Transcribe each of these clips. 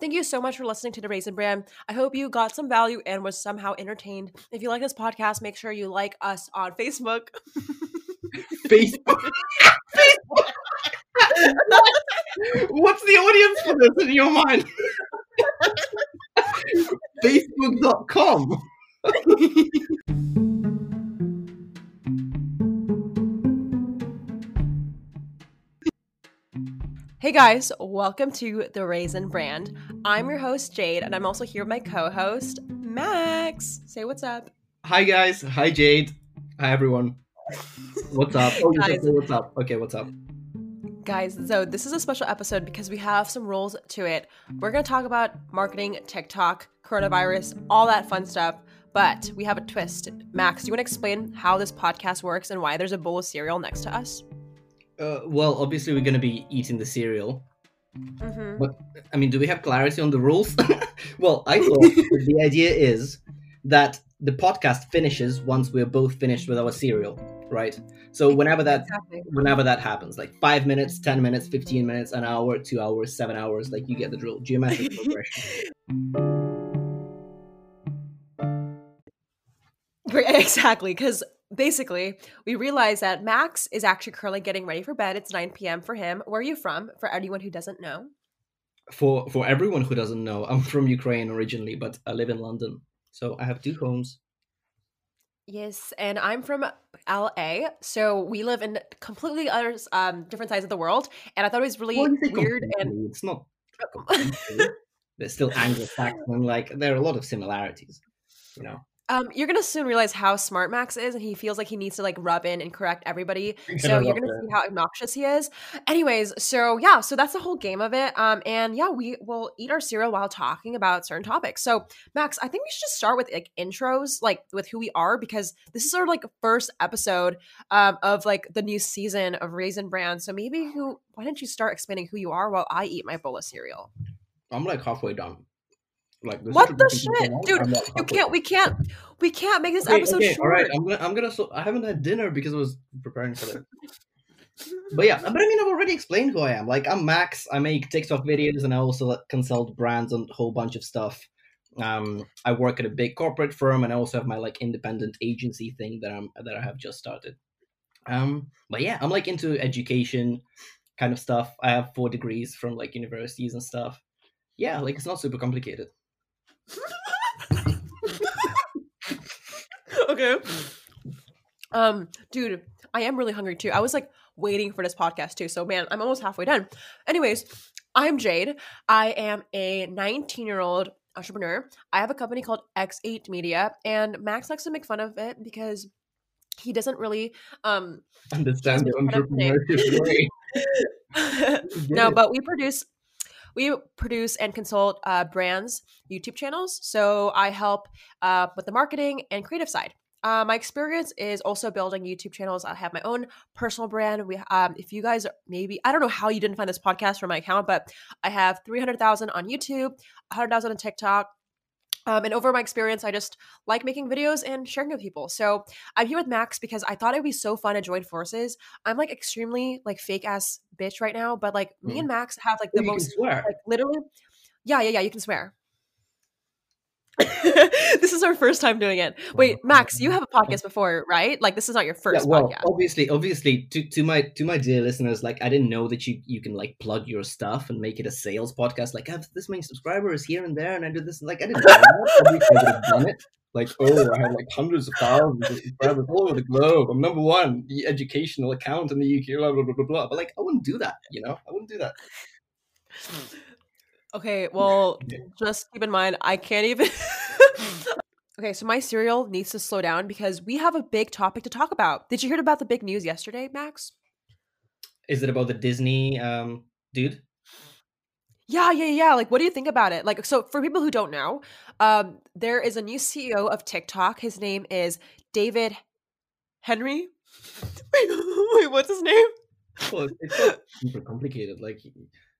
Thank you so much for listening to the Raisin Brand. I hope you got some value and was somehow entertained. If you like this podcast, make sure you like us on Facebook. Facebook. Facebook. What's the audience for this in your mind? Facebook.com. Hey guys, welcome to the Raisin Brand. I'm your host, Jade, and I'm also here with my co host, Max. Say what's up. Hi, guys. Hi, Jade. Hi, everyone. What's up? Oh, Guys. what's up? Okay, what's up? Guys, so this is a special episode because we have some rules to it. We're going to talk about marketing, TikTok, coronavirus, all that fun stuff. But we have a twist. Max, do you want to explain how this podcast works and why there's a bowl of cereal next to us? Uh, well, obviously, we're going to be eating the cereal. Mm-hmm. But, I mean, do we have clarity on the rules? well, I thought the idea is that the podcast finishes once we're both finished with our cereal, right? So whenever that Exactly. whenever that happens, like five minutes, ten minutes, fifteen minutes, an hour, two hours, seven hours, like you get the drill. Geometric progression. Great, Exactly, because basically we realize that Max is actually currently getting ready for bed. It's 9 p.m. for him. Where are you from? For anyone who doesn't know. For for everyone who doesn't know, I'm from Ukraine originally, but I live in London, so I have two homes. Yes, and I'm from LA, so we live in completely other, um, different sides of the world. And I thought it was really weird and it's not. completely. There's still Anglo-Saxon, like there are a lot of similarities, you know. Um, you're gonna soon realize how smart Max is, and he feels like he needs to like rub in and correct everybody. You're So gonna you're gonna see how obnoxious he is. Anyways, so yeah, so that's the whole game of it. Um, and yeah, we will eat our cereal while talking about certain topics. So Max, I think we should just start with like intros, like with who we are, because this is our like first episode um of like the new season of Raisin Brand. So maybe who? Why don't you start explaining who you are while I eat my bowl of cereal? I'm like halfway done. Like this What the shit? Dude, You can't. We can't. We can't make this Okay, episode okay, short. all right. I'm gonna, I'm gonna. So I haven't had dinner because I was preparing for that. But yeah, but I mean, I've already explained who I am. Like, I'm Max. I make TikTok videos, and I also like, consult brands on a whole bunch of stuff. Um, I work at a big corporate firm, and I also have my like independent agency thing that I'm that I have just started. Um, but yeah, I'm like into education kind of stuff. I have four degrees from like universities and stuff. Yeah, like it's not super complicated. Okay. Um, dude, I am really hungry too. I was like waiting for this podcast too. So man, I'm almost halfway done. Anyways, I'm Jade. I am a 19 year old entrepreneur. I have a company called X8 Media, and Max likes to make fun of it because he doesn't really um Understand the Kind of thing. entrepreneurship way. no, but we produce we produce and consult uh, brands YouTube channels. So I help uh, with the marketing and creative side. Uh, my experience is also building YouTube channels. I have my own personal brand. We, um, if you guys maybe, I don't know how you didn't find this podcast from my account, but I have three hundred thousand on YouTube, hundred thousand on TikTok. Um, and over my experience, I just like making videos and sharing with people. So I'm here with Max because I thought it'd be so fun to join forces. I'm like extremely like fake ass bitch right now, but like me Mm. and Max have like the you most swear. like literally yeah, yeah, yeah, you can swear. this is our first time doing it. Wait, Max, you have a podcast before, right? Like this is not your first yeah, well, podcast. obviously, obviously, to, to my to my dear listeners, like I didn't know that you you can like plug your stuff and make it a sales podcast. Like I have this many subscribers here and there, and I do this. Like I didn't know that. I would have done it. Like oh, I have like hundreds of thousands of subscribers all over the globe. I'm number one the educational account in the UK. Blah blah blah blah blah. But like I wouldn't do that. You know, I wouldn't do that. Hmm. Okay, well, just keep in mind I can't even Okay, so my cereal needs to slow down because we have a big topic to talk about. Did you hear about the big news yesterday, Max? Is it about the Disney um dude? Yeah, yeah, yeah. Like, what do you think about it? Like, so for people who don't know, um, there is a new CEO of TikTok. His name is David Henry. wait, wait, what's his name? Well, it's, super complicated. Like,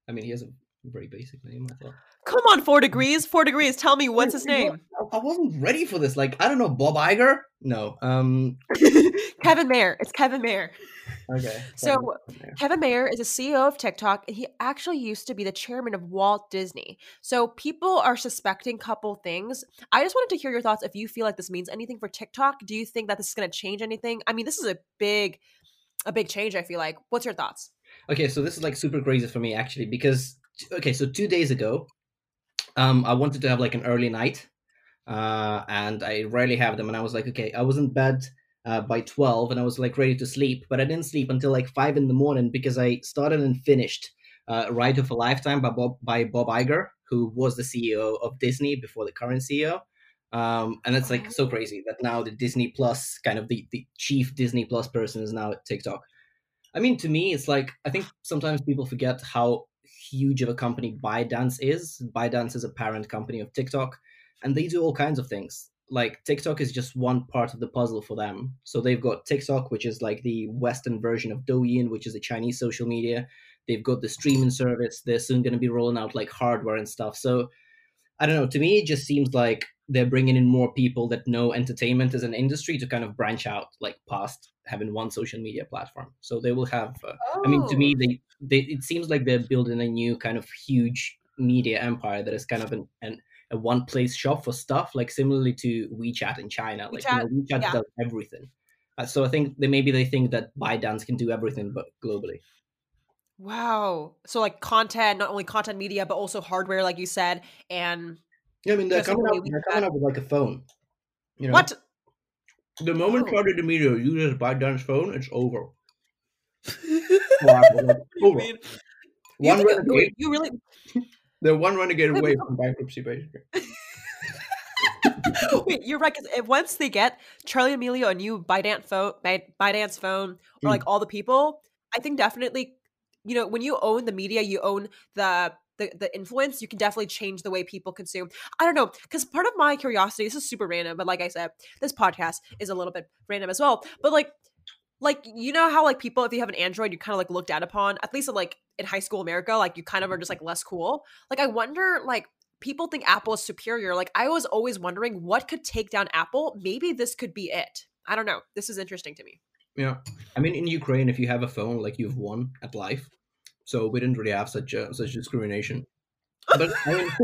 I mean, he has a very basic name. I thought. Come on, four degrees, four degrees. Tell me what's his name? I- wasn't ready for this. Like, I don't know, Bob Iger? No. Um. Kevin Mayer. It's Kevin Mayer. Okay. So Kevin Mayer is a CEO of TikTok, and he actually used to be the chairman of Walt Disney. So people are suspecting a couple things. I just wanted to hear your thoughts if you feel like this means anything for TikTok. Do you think that this is going to change anything? I mean, this is a big, a big change. I feel like. What's your thoughts? Okay, so this is like super crazy for me actually because okay, so two days ago, um, I wanted to have like an early night, uh, and I rarely have them, and I was like, okay, I was in bed uh, by 12 and I was like ready to sleep, but I didn't sleep until like 5 in the morning because I started and finished uh, Ride of a Lifetime by Bob, by Bob Iger, who was the CEO of Disney before the current CEO. Um, and it's like so crazy that now the Disney Plus, kind of the, the chief Disney Plus person, is now at TikTok. I mean, to me, it's like I think sometimes people forget how huge of a company ByteDance is. ByteDance is a parent company of TikTok, and they do all kinds of things like TikTok is just one part of the puzzle for them. So they've got TikTok, which is like the Western version of Douyin, which is a Chinese social media. They've got the streaming service. They're soon going to be rolling out like hardware and stuff. So I don't know. To me, it just seems like they're bringing in more people that know entertainment as an industry to kind of branch out, like past having one social media platform. So they will have. Uh, oh. I mean, to me, oh. they, they it seems like they're building a new kind of huge media empire that is kind of an, an a one place shop for stuff, like similarly to WeChat in China. Like WeChat, you know, WeChat yeah. does everything. Uh, so I think they maybe they think that ByteDance can do everything, but globally. Wow. So like content, not only content media, but also hardware, like you said, and yeah, I mean they're coming up, they're coming up with like a phone. You know, what? The moment oh. Charli D'Amelio uses ByteDance phone, it's over. over. You, One you really they're one renegade away from bankruptcy, basically. Wait, you're right. Because once they get Charli D'Amelio a new ByteDance phone, ByteDance phone, or mm. like all the people, I think definitely, you know, when you own the media, you own the the, the influence, you can definitely change the way people consume. I don't know, because part of my curiosity, this is super random, but like I said, this podcast is a little bit random as well. But like like you know how like people if you have an android you kind of like looked down upon at least like in high school america like you kind of are just like less cool like i wonder like people think apple is superior like i was always wondering what could take down apple maybe this could be it i don't know this is interesting to me yeah i mean in ukraine if you have a phone like you've won at life so we didn't really have such a, such discrimination but i mean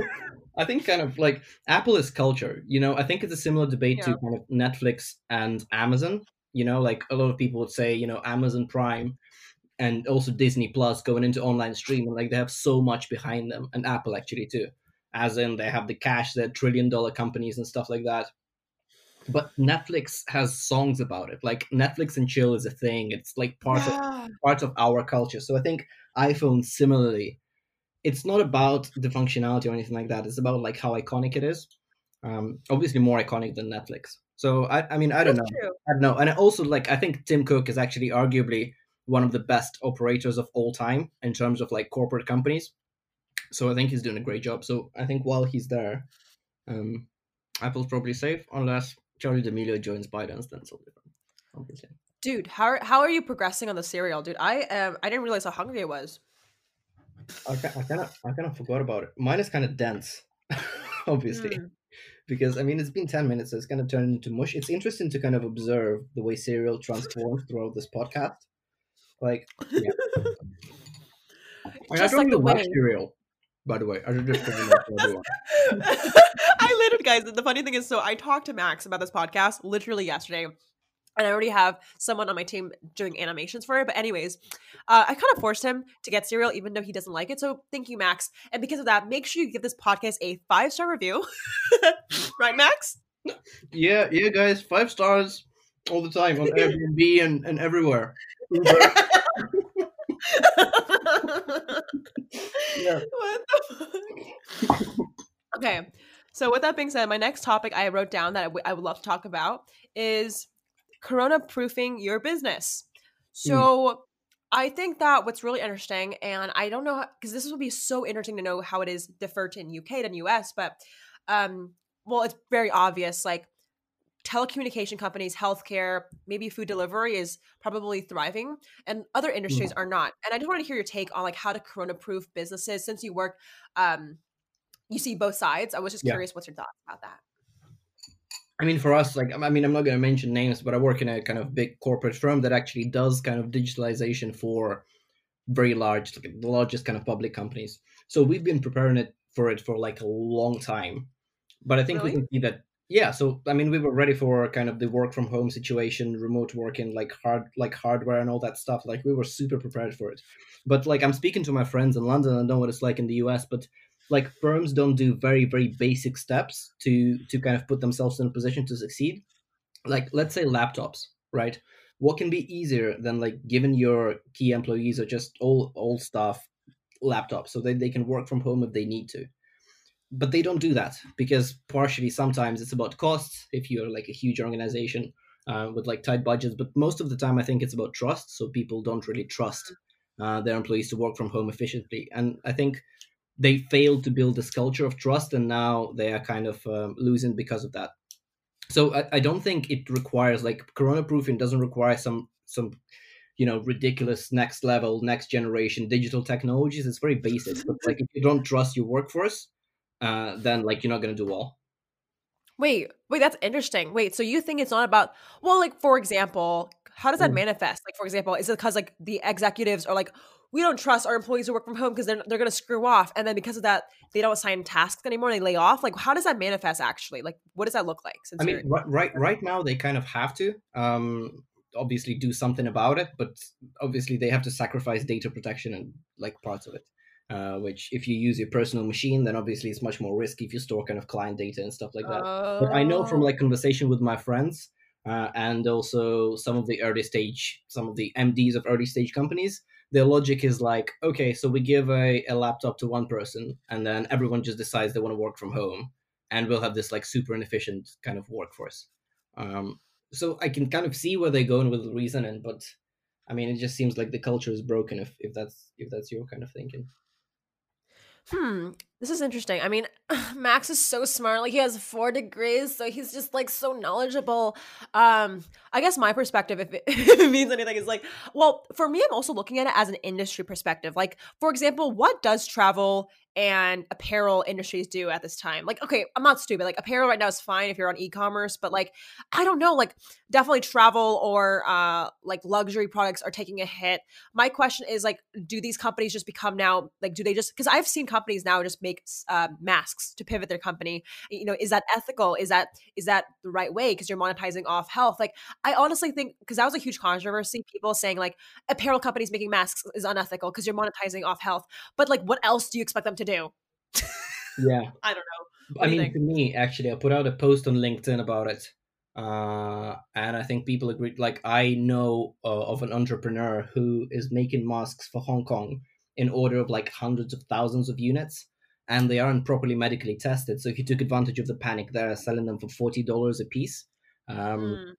I think kind of like Apple is culture. You know, I think it's a similar debate yeah. to kind of Netflix and Amazon you know, like a lot of people would say, you know, Amazon Prime and also Disney Plus going into online streaming, like they have so much behind them, and Apple actually too, as in they have the cash, they're trillion dollar companies and stuff like that. But Netflix has songs about it. Like Netflix and chill is a thing. It's like part yeah. of part of our culture. So I think iPhone similarly, it's not about the functionality or anything like that. It's about like how iconic it is. Um, obviously more iconic than Netflix. So I, I mean, I don't That's know. True. I don't know. And also, like, I think Tim Cook is actually arguably one of the best operators of all time in terms of like corporate companies. So I think he's doing a great job. So I think while he's there, um, Apple's probably safe unless Charli D'Amelio joins ByteDance. Then it's all different, obviously. Dude, how how are you progressing on the cereal, dude? I um I didn't realize how hungry I was. I, I kind of I kind of forgot about it. Mine is kind of dense, obviously. Mm because I mean it's been ten minutes, so it's going to turn into mush. It's interesting to kind of observe the way cereal transforms throughout this podcast. Like, yeah. I, mean, I don't like the watch cereal, by the way. I just Literally, guys. The funny thing is, so I talked to Max about this podcast literally yesterday and I already have someone on my team doing animations for it. But anyways, uh, I kind of forced him to get cereal, even though he doesn't like it. So thank you, Max. And because of that, make sure you give this podcast a five star review, right, Max? Yeah, yeah, guys, five stars all the time on Airbnb and, and everywhere. yeah. okay. So with that being said, my next topic I wrote down that I, w- I would love to talk about is corona proofing your business. So mm. I think that what's really interesting, and I don't know because this will be so interesting to know how it is different in UK than US, but um, well, it's very obvious. Like telecommunication companies, healthcare, maybe food delivery is probably thriving, and other industries mm. are not. And I just wanted to hear your take on like how to corona proof businesses since you work, um, you see both sides. I was just yeah. curious, what's your thoughts about that? I mean, for us, like, I mean, I'm not going to mention names, but I work in a kind of big corporate firm that actually does kind of digitalization for very large, like the largest kind of public companies. So we've been preparing it for it for like a long time. But I think Really? we can see that, yeah. So I mean, we were ready for kind of the work from home situation, remote working, like hard, like hardware and all that stuff. Like we were super prepared for it. But like I'm speaking to my friends in London, I don't know what it's like in the US, but like firms don't do very very basic steps to to kind of put themselves in a position to succeed. Like let's say laptops right? What can be easier than like giving your key employees or just all all staff laptops so that they can work from home if they need to? But they don't do that because partially sometimes it's about costs. If you're like a huge organization uh, with like tight budgets but most of the time i think it's about trust so people don't really trust uh, their employees to work from home efficiently. And i think they failed to build this culture of trust and now they are kind of um, losing because of that so I, I don't think it requires like corona proofing doesn't require some some you know ridiculous next level next generation digital technologies it's very basic but like if you don't trust your workforce uh then like you're not going to do well Wait, wait, that's interesting. Wait, so you think it's not about well, like for example, how does that Mm. manifest? Like for example, is it because like the executives are like, we don't trust our employees who work from home because they're they're gonna screw off, and then because of that, they don't assign tasks anymore, they lay off. Like, how does that manifest actually? Like, what does that look like? i mean right, right right now they kind of have to um obviously do something about it but obviously they have to sacrifice data protection and like parts of it uh, which if you use your personal machine then obviously it's much more risky if you store kind of client data and stuff like that but I know from oh, like conversation with my friends uh, and also some of the early stage, some of the MDs of early stage companies, their logic is like, okay, so we give a, a laptop to one person and then everyone just decides they want to work from home and we'll have this like super inefficient kind of workforce. Um, so I can kind of see where they're going with the reasoning, but I mean, it just seems like the culture is broken if, if that's if that's your kind of thinking. Hmm, this is interesting. I mean, Max is so smart. Like he has four degrees, so he's just like so knowledgeable. Um, I guess my perspective, if it, if it means anything, is like, well, for me, I'm also looking at it as an industry perspective. Like, for example, what does travel and apparel industries do at this time? Like, okay, I'm not stupid. Like, apparel right now is fine if you're on e-commerce, but like, I don't know. Like, definitely travel or uh, like luxury products are taking a hit. My question is like do these companies just become now like do they just because i've seen companies now just make uh, masks to pivot their company you know is that ethical is that is that the right way because you're monetizing off health like i honestly think because that was a huge controversy people saying like apparel companies making masks is unethical because you're monetizing off health but like what else do you expect them to do Yeah. i don't know what I do mean, to me, actually, I put out a post on LinkedIn about it, uh, and I think people agree. Like, I know uh, of an entrepreneur who is making masks for Hong Kong in order of like hundreds of thousands of units, and they aren't properly medically tested. So he took advantage of the panic there, selling them for forty dollars a piece. Um, Hmm.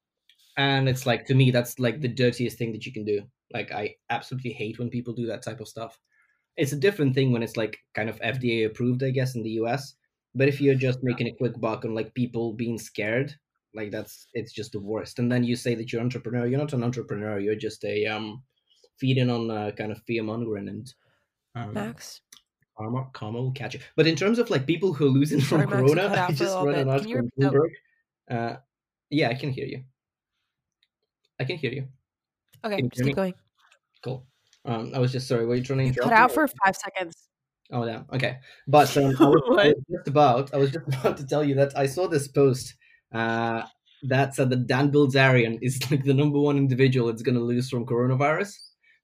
and it's like to me, that's like the dirtiest thing that you can do. Like, I absolutely hate when people do that type of stuff it's a different thing when it's like kind of FDA approved, I guess, in the US. But if you're just making a quick buck on like people being scared, like that's it's just the worst. And then you say that you're an entrepreneur. You're not an entrepreneur. You're just a um feeding on uh, kind of fear mongering and um max karma karma will catch you. But in terms of like people who are losing from sorry corona, cut I out for a just read an bit article that Bloomberg. Uh, yeah, I can hear you. I can hear you. okay Can just keep going Cool. Um, I was just sorry. Were you trying to cut out for five seconds Oh yeah, Okay, but um, I, was, I was just about I was just about to tell you that I saw this post uh, that said that Dan Bilzerian is like the number one individual that's going to lose from coronavirus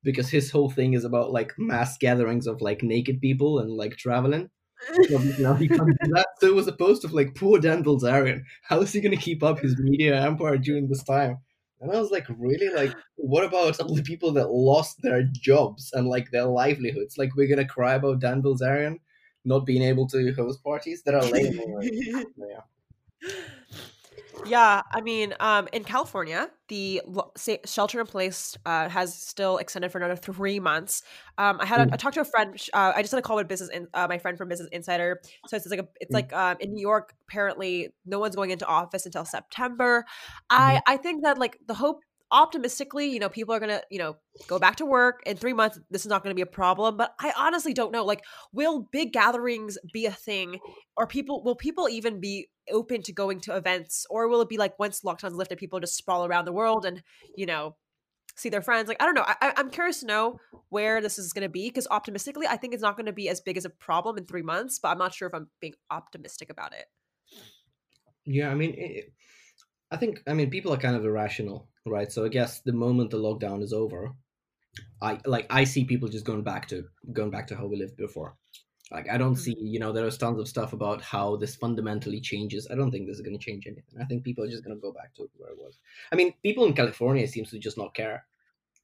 because his whole thing is about like mass gatherings of like naked people and like traveling. So now he can't do that. So it was a post of like poor Dan Bilzerian. How is he going to keep up his media empire during this time? And I was like, really? Like, what about all the people that lost their jobs and like their livelihoods? Like, we're gonna cry about Dan Bilzerian not being able to host parties that are lame. Ah, yeah. Yeah, I mean, um, in California, the shelter in place uh, has still extended for another three months. Um, I had a, Mm, I talked to a friend. Uh, I just had a call with business, in, uh, my friend from Business Insider. So it's like a, it's mm, like um, in New York. Apparently, no one's going into office until September. I I think that like the hope optimistically, you know, people are gonna you know go back to work in three months. This is not going to be a problem. But I honestly don't know. Like, will big gatherings be a thing or people will people even be open to going to events or will it be like once lockdowns lifted people just sprawl around the world and you know see their friends like i don't know I, i'm curious to know where this is going to be because optimistically i think it's not going to be as big as a problem in three months but i'm not sure if i'm being optimistic about it Yeah, I mean, it, I think I mean people are kind of irrational, right? So I guess the moment the lockdown is over, I like I see people just going back to going back to how we lived before. Like I don't Mhm. see, you know, there's tons of stuff about how this fundamentally changes. I don't think this is going to change anything. I think people are just going to go back to where it was. I mean, people in California seems to just not care,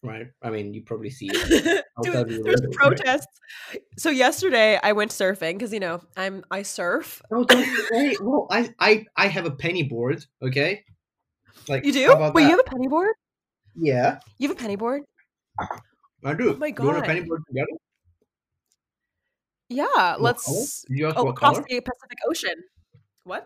right? I mean, you probably see. Dude, there's the- protests so yesterday i went surfing because you know i'm i surf No, don't say. Well, I, I, I have a penny board. Okay, like you do wait you have a penny board Yeah, you have a penny board I do. Oh my Do you want a penny board together? yeah What let's Did you ask oh across color? the pacific ocean what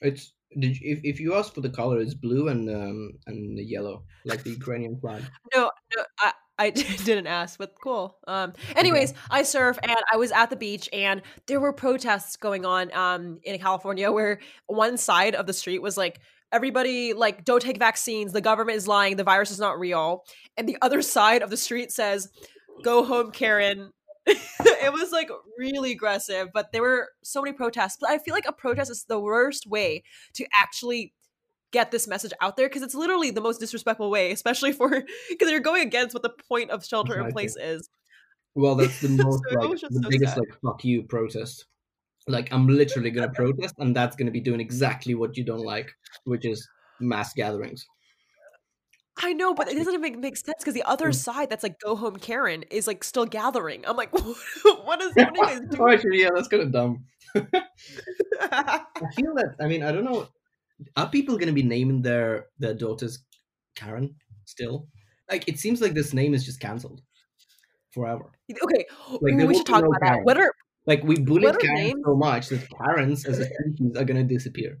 It's did you, if if you ask for the color, it's blue and um and yellow, like the Ukrainian flag. No, no, I, I didn't ask, but cool. Um, anyways, I surf and I was at the beach and there were protests going on um in California where one side of the street was like everybody like don't take vaccines, the government is lying, the virus is not real, and the other side of the street says go home, Karen. it was like really aggressive, but there were so many protests. But I feel like a protest is the worst way to actually get this message out there because it's literally the most disrespectful way, especially for because you're going against what the point of shelter in place is. Well, that's the most So like the so biggest sad. like fuck you protest. Like I'm literally gonna protest, and that's gonna be doing exactly what you don't like, which is mass gatherings. I know, but it doesn't make, make sense because the other Mm. side that's like go home Karen is like still gathering. I'm like, what is what are you oh, doing? actually, yeah, that's kind of dumb. I feel that. I mean, I don't know. Are people gonna be naming their their daughters Karen still? Like, it seems like this name is just cancelled forever. okay, Like, we should talk about that. Karen. What are Like, we bullied Karen so much that Karens as a species are gonna disappear.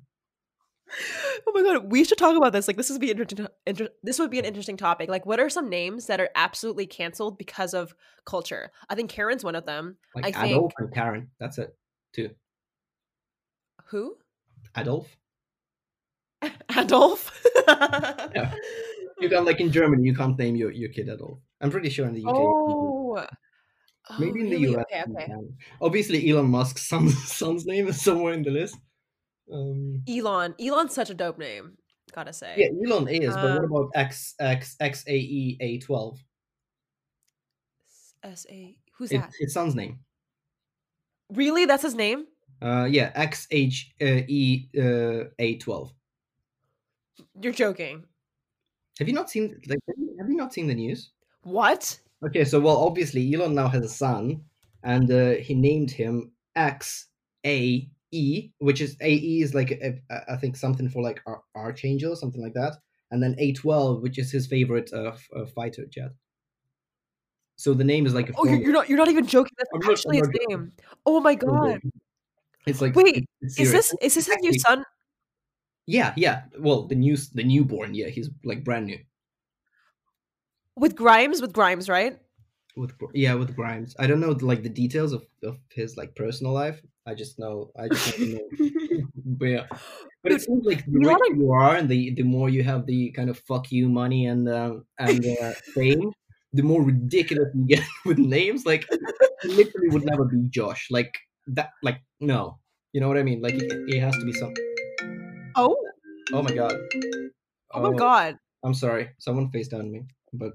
oh my god, we should talk about this. Like, this would be interesting. Inter- this would be an interesting topic. Like, what are some names that are absolutely canceled because of culture? I think Karen's one of them. Like I Adolf think- and Karen. That's it. Too. Who? Adolf. Adolf. Yeah. You can like in Germany, you can't name your, your kid Adolf. I'm pretty sure in the UK. can. Oh. Oh. Maybe in the really? US. Okay, okay. Obviously, Elon Musk's son's, son's name is somewhere in the list. Um, Elon. Elon's such a dope name. Gotta say. yeah, Elon is, but what Um, about X X X A E A twelve? S A. Who's It's that? It's son's name. Really? That's his name? Uh, yeah, X H uh, E uh, A twelve. You're joking. Have you not seen like have you not seen the news? What? Okay, so well, obviously Elon now has a son, and uh, he named him X A E, which is A E is like a, a, I think something for like Ar- Archangel, something like that, and then A twelve, which is his favorite uh, f- uh, fighter jet. So the name is like a. Oh, you're, you're not. You're not even joking. That's I'm not- actually his joking. name. Oh my god. It's like Wait, it's Is this is this his new son? Yeah, yeah. Well, the new the newborn. Yeah, he's like brand new. With Grimes? With Grimes, right? with yeah with Grimes. I don't know like the details of, of his like personal life. I just know I just know. but yeah, but it seems like the you richer you are, and the the more you have the kind of fuck you money and um, and uh, fame, the more ridiculous you get with names. Like literally would never be Josh. Like that. Like no, you know what I mean? Like it, it has to be some. Oh, Oh my god. oh my god. I'm sorry. Someone faced down me, but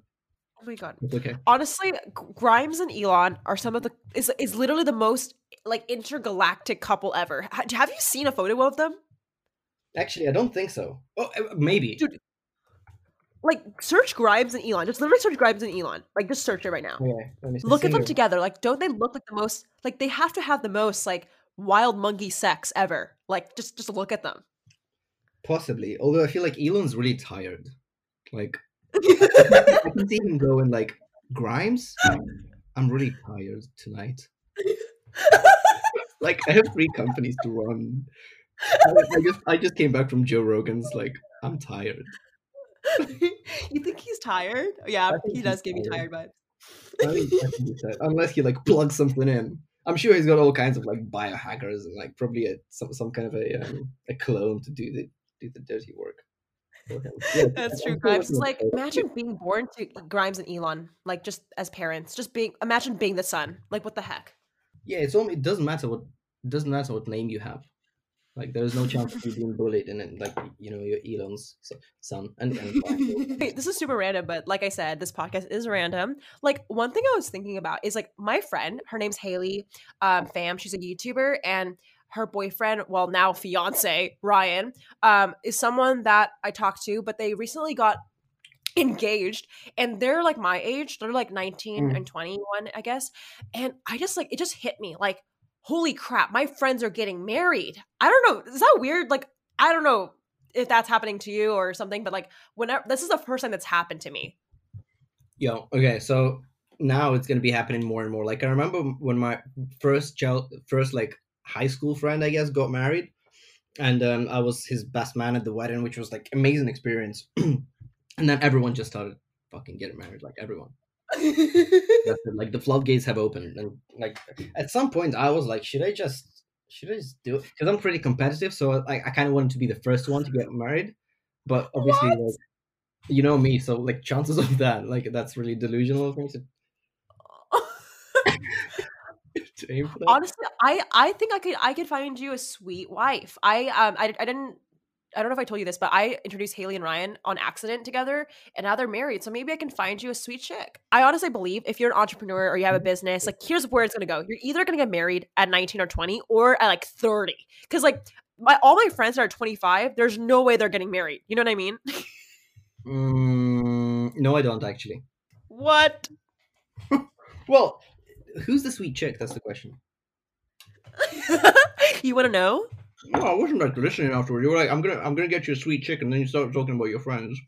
Oh my god. it's okay. Honestly, Grimes and Elon are some of the is is literally the most like intergalactic couple ever. Have you seen a photo of them? Actually, I don't think so. Oh, uh, maybe. Dude, Like search Grimes and Elon. Just literally search Grimes and Elon. Like just search it right now. Me. Look at them together. Like don't they look like the most like they have to have the most like wild monkey sex ever. Like just just look at them. Possibly. Although I feel like Elon's really tired. Like I can see him going like Grimes. I'm really tired tonight. Like I have three companies to run. I just I just came back from Joe Rogan's. Like I'm tired. you think he's tired? Yeah, he does give me tired. tired vibes. I think, I think he's tired. Unless he like plugs something in, I'm sure he's got all kinds of like biohackers and like probably a, some some kind of a um, a clone to do the do the dirty work. Yeah, That's true, Grimes. It's like imagine being born to Grimes and Elon, like just as parents, just being imagine being the son. Like what the heck? Yeah, it's only it doesn't matter what it doesn't matter what name you have. Like there is no chance of you being bullied and then like you know you're Elon's son and, and Wait, this is super random, but like I said, this podcast is random. Like one thing I was thinking about is like my friend, her name's Haley um, Pham. She's a YouTuber, and her boyfriend, well now fiance Ryan, um, is someone that I talked to, but they recently got engaged and they're like my age. They're like 19 Mm. and 21 i guess. And i just like it just hit me like holy crap my friends are getting married. I don't know is that weird? Like i don't know if that's happening to you or something but like whenever this is the first time that's happened to me. Yo, okay, so now it's gonna be happening more and more. Like I remember when my first child, first like high school friend, I guess, got married, and um, I was his best man at the wedding, which was like amazing experience. and then everyone just started fucking getting married, like everyone. Like the floodgates have opened, and like at some point, I was like, should I just should I just do it? Because I'm pretty competitive, so like I kind of wanted to be the first one to get married, but obviously, What? like you know me, so like chances of that, like that's really delusional of me to, to aim for that. honestly i i think i could i could find you a sweet wife i um i, I didn't I don't know if I told you this, but I introduced Haley and Ryan on accident together, and now they're married. So maybe I can find you a sweet chick. I honestly believe if you're an entrepreneur or you have a business, like here's where it's gonna go. You're either gonna get married at 19 or 20, or at like 30. Because like my all my friends that are 25, there's no way they're getting married. You know what I mean? Mm, no, I don't actually. what? Well, who's the sweet chick? That's the question. you want to know? No, I wasn't like listening afterward. You were like, "I'm gonna, I'm gonna get you a sweet chick," and then you start talking about your friends.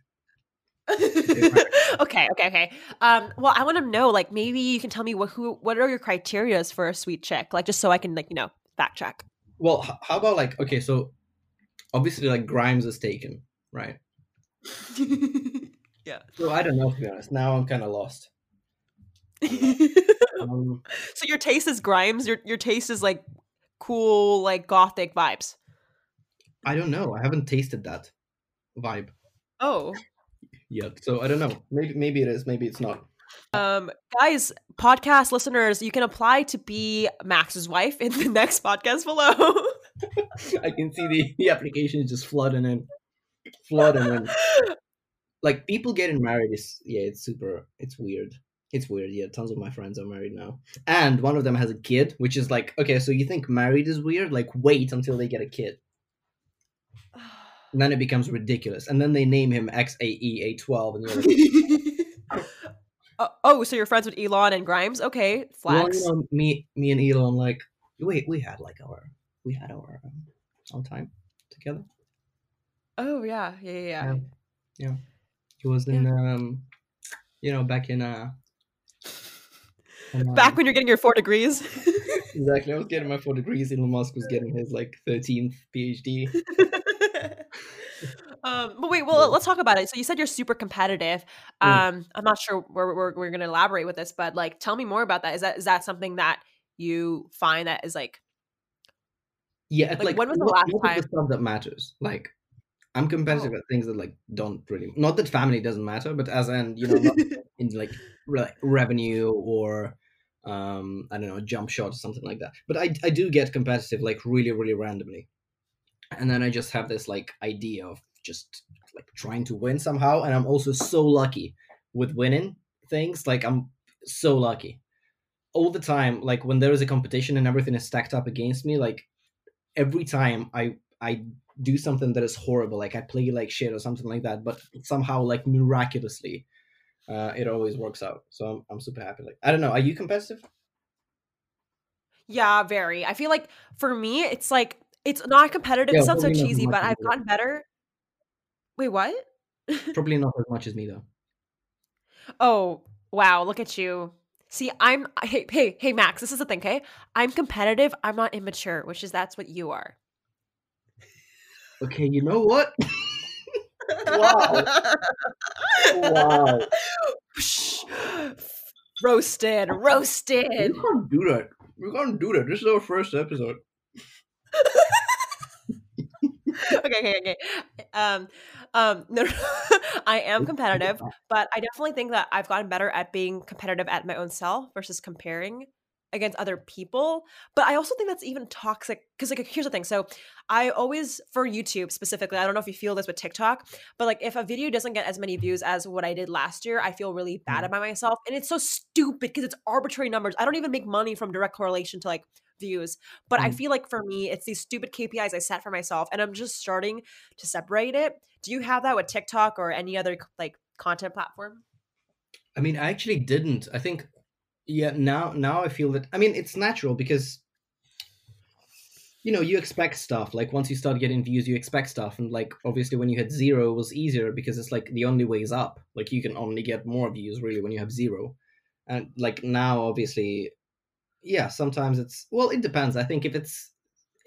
okay, okay, okay. Um, well, I want to know, like, maybe you can tell me what who what are your criterias for a sweet chick, like, just so I can, like, you know, fact check. Well, h- how about like, okay, so obviously like Grimes is taken, right? yeah. So I don't know to be honest. Now I'm kind of lost. Um, so your taste is Grimes. Your your taste is like cool, like gothic vibes. I don't know. I haven't tasted that vibe Oh, yet, so I don't know. Maybe, maybe it is. Maybe it's not. um, guys, podcast listeners, you can apply to be Max's wife in the next podcast below. I can see the, the applications just flooding in, flooding in. Like people getting married is yeah, it's super. It's weird. It's weird. Yeah, tons of my friends are married now, and one of them has a kid, which is like okay. So you think married is weird? Like wait until they get a kid, and then it becomes ridiculous. And then they name him X A E A twelve, and you're like, oh, oh, so you're friends with Elon and Grimes? Okay, well, you know, me, me and Elon, like wait, we had like our, we had our, um, our time together. Oh yeah, yeah, yeah. yeah. Yeah. He was in um you know back in uh in, Back when you're getting your four degrees. exactly I was getting my four degrees Elon Musk was getting his like 13th PhD um, but wait, well, let's talk about it. So you said you're super competitive. Mm. Um, I'm not sure where we're, we're going to elaborate with this, but like, tell me more about that. Is that is that something that you find that is like yeah Like, like, when was the last time- the stuff that matters like I'm competitive Oh. at things that like don't really not that family doesn't matter but as in you know not in like re- revenue or um I don't know jump shot or something like that. But I I do get competitive like really really randomly. And then I just have this like idea of just like trying to win somehow. And I'm also so lucky with winning things. Like I'm so lucky. All the time like when there is a competition and everything is stacked up against me like every time I I do something that is horrible like I play like shit or something like that but somehow like miraculously uh, it always works out so I'm, I'm super happy like I don't know are you competitive Yeah, very. I feel like for me, it's like it's not competitive. Yeah, it sounds so probably not as cheesy, but I've gotten better. Wait, what? probably not as much as me though oh, wow! Look at you. See, I'm hey hey hey Max. This is the thing, okay? I'm competitive. I'm not immature, which is that's what you are. okay you know what Wow. wow roasted, roasted. you can't do that we can't do that. This is our first episode. okay, okay, okay. Um, um, no, I am competitive, but I definitely think that I've gotten better at being competitive at my own self versus comparing against other people. But I also think that's even toxic because, like, here's the thing. So, I always for YouTube specifically, I don't know if you feel this with TikTok, but like, if a video doesn't get as many views as what I did last year, I feel really bad Mm. about myself, and it's so stupid because it's arbitrary numbers. I don't even make money from direct correlation to like views but i Mm. feel like for me it's these stupid kpis i set for myself and i'm just starting to separate it do you have that with tiktok or any other like content platform I mean, I actually didn't. I think, yeah. Now, now I feel that. I mean, it's natural because, you know, you expect stuff. Like once you start getting views, you expect stuff, and like obviously when you had zero, it was easier because it's like the only way is up. Like you can only get more views really when you have zero, and like now, obviously, yeah. Sometimes it's well, it depends. I think if it's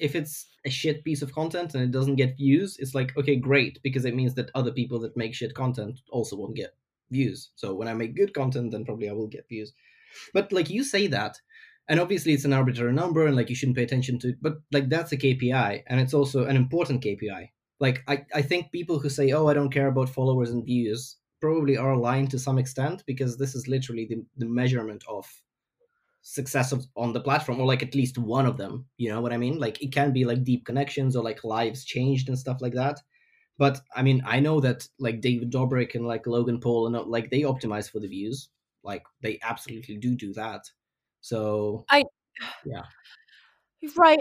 if it's a shit piece of content and it doesn't get views, it's like okay, great, because it means that other people that make shit content also won't get views. So when I make good content, then probably I will get views. But like you say that, and obviously it's an arbitrary number, and like you shouldn't pay attention to. It but like that's a KPI, and it's also an important KPI. Like I, I think people who say, "Oh, I don't care about followers and views," probably are lying to some extent because this is literally the, the measurement of success of, on the platform or like at least one of them you know what i mean like it can be like deep connections or like lives changed and stuff like that but i mean i know that like david dobrik and like logan paul and like they optimize for the views like they absolutely do do that so I- yeah. Right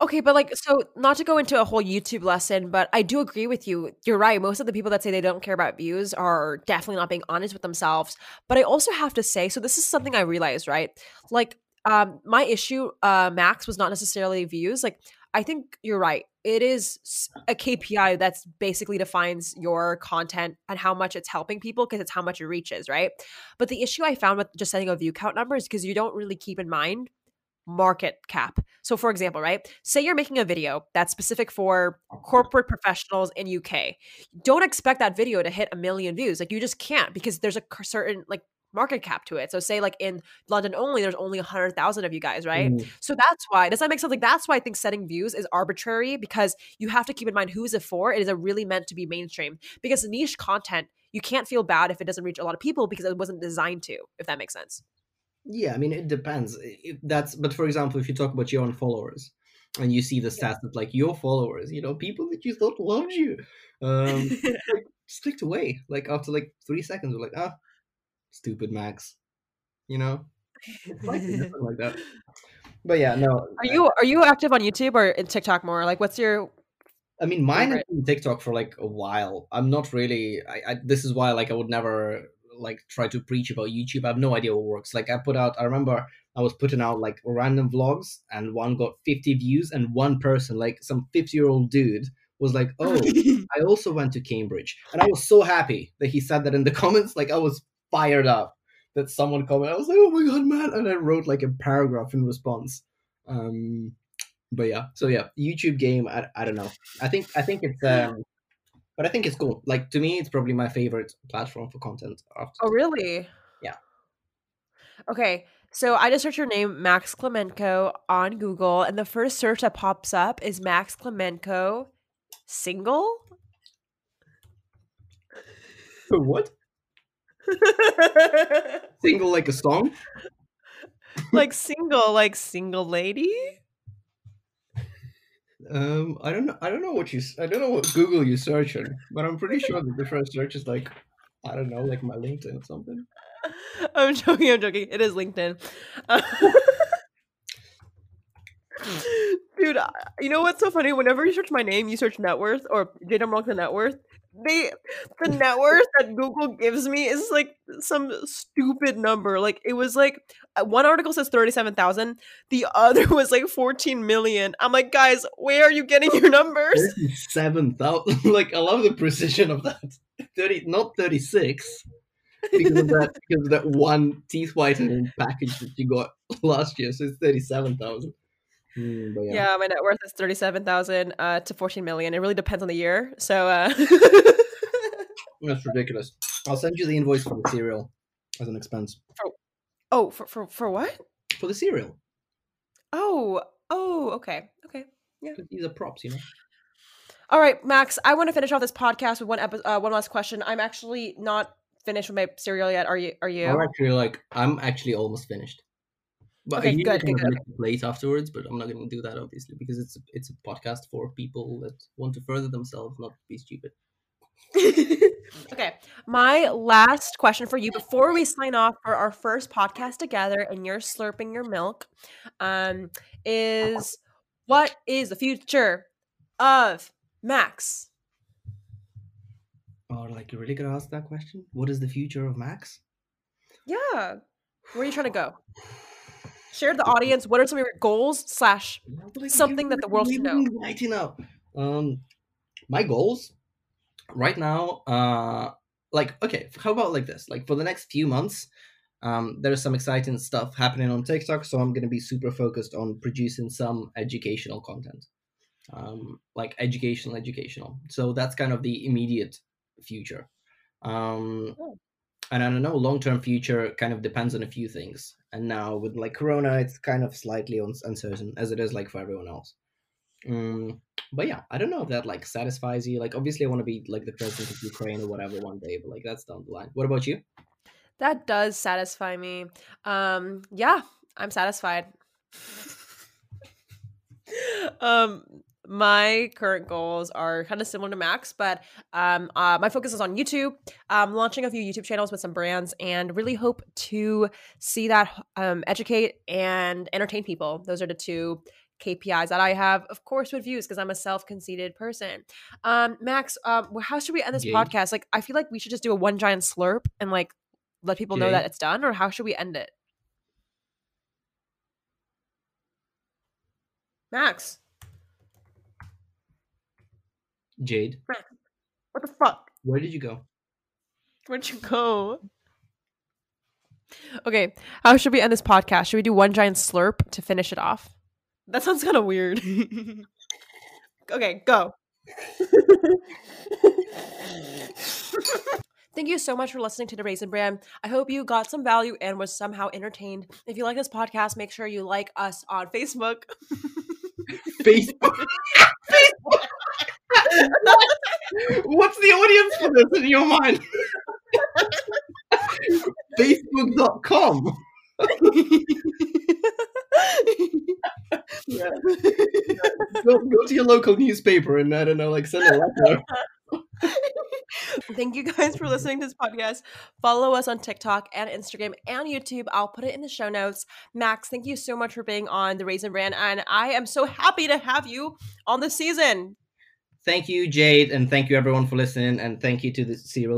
okay but like so not to go into a whole youtube lesson but i do agree with you you're right most of the people that say they don't care about views are definitely not being honest with themselves but i also have to say so this is something i realized right? Like um my issue uh max was not necessarily views like i think you're right it is a kpi that's basically defines your content and how much it's helping people because it's how much it reaches right but the issue i found with just setting a view count number is because you don't really keep in mind market cap. So for example, right? Say you're making a video that's specific for corporate professionals in UK. Don't expect that video to hit a million views. Like you just can't because there's a certain like market cap to it. So say like in London only there's only 100,000 of you guys, right? Mm, So that's why does that make sense? Like that's why I think setting views is arbitrary because you have to keep in mind who is it for. It is a really meant to be mainstream because niche content you can't feel bad if it doesn't reach a lot of people because it wasn't designed to. If that makes sense. yeah i mean it depends It- that's but for example if you talk about your own followers and you see the Yeah. stats that like your followers you know people that you thought loved you um like clicked away like after like three seconds we're like ah stupid max you know? Like like that. But yeah no Are you are you active on YouTube or in TikTok more? Like, what's your i mean mine has favorite? been tiktok for like a while. I'm not really I, I this is why like i would never like try to preach about youtube. I have no idea what works. Like i put out i remember i was putting out like random vlogs and one got 50 views and one person like some 50 year old dude was like oh I also went to Cambridge, and I was so happy that he said that in the comments. Like I was fired up that someone commented. I was like, "Oh my god, man!" And I wrote like a paragraph in response. Um, but yeah, so yeah, YouTube game. I, I don't know. I think I think it's um, but I think it's cool. Like to me, it's probably my favorite platform for content. After oh, really? Yeah. Okay, so I just searched your name, Max Klymenko, on Google, and the first search that pops up is Max Klymenko single. what single like a song? like single, like single lady. Um, I don't know. I don't know what you. I don't know what Google you searching, but I'm pretty sure that the first search is like, I don't know, like my LinkedIn or something. I'm joking. I'm joking. It is LinkedIn. Uh, Dude, you know what's so funny? Whenever you search my name, you search net worth or Jade Darmawangsa net worth. They the net worth that Google gives me is like some stupid number. Like it was like uh, one article says thirty seven thousand, the other was like fourteen million. I'm like, guys, where are you getting your numbers? Thirty-seven thousand. Like I love the precision of that. Thirty, not thirty-six, because of that. Because of that one teeth whitening package that you got last year. So it's thirty-seven thousand. Mm, yeah. Yeah, my net worth is thirty seven thousand uh, to fourteen million. It really depends on the year. So. uh that's ridiculous. I'll send you the invoice for the cereal as an expense Oh, for for for what? for the cereal. Oh, oh, okay, okay. Yeah. These are props, you know. All right, Max. I want to finish off this podcast with one epi- uh, one last question. I'm actually not finished with my cereal yet. Are you? Are you? I'm actually like I'm actually almost finished. But Okay, I good, good, good. lick the plate afterwards, but I'm not going to do that obviously because it's a, it's a podcast for people that want to further themselves, not be stupid. okay. My last question for you before we sign off for our first podcast together and you're slurping your milk um, is what is the future of Max? Oh, like you're really gonna ask that question? What is the future of Max? Yeah. Where are you trying to go? Share the audience what are some of your goals slash Yeah, but, like, Something that the world should know. Lighten up. Um, my goals right now, uh, like okay, how about like this? Like for the next few months, um, there's some exciting stuff happening on TikTok, so I'm gonna be super focused on producing some educational content, um, like educational, educational. So that's kind of the immediate future. Um, Oh. And I don't know, long term future kind of depends on a few things. And now with like Corona, it's kind of slightly uncertain, as it is like for everyone else. Mm, but yeah, I don't know if that like satisfies you. Like, obviously, I want to be like the president of Ukraine or whatever one day, but like that's down the line. What about you? That does satisfy me. Um, yeah, I'm satisfied. um, my current goals are kind of similar to Max, but um, uh, my focus is on YouTube. I'm launching a few YouTube channels with some brands, and really hope to see that um, educate and entertain people. Those are the two KPIs that I have, of course, with views because I'm a self-conceited person. Um, Max, um, how should we end this Yay. podcast? Like, I feel like we should just do a one giant slurp and like let people know that it's done, or how should we end it? Max, Jade, what the fuck? where did you go? Where'd you go? Okay, how should we end this podcast? Should we do one giant slurp to finish it off? That sounds kind of weird. okay, go. Thank you so much for listening to the Raisin Brand. I hope you got some value and was somehow entertained. If you like this podcast, make sure you like us on Facebook. Facebook. What's the audience for this in your mind? Facebook.com. Yeah. Go, go to your local newspaper and I don't know, like send a letter. Thank you guys for listening to this podcast. Follow us on TikTok and Instagram and YouTube. I'll put it in the show notes. Max, thank you so much for being on the Raisin Brand, and I am so happy to have you on the season. Thank you, Jade, and thank you everyone for listening, and thank you to the Cereal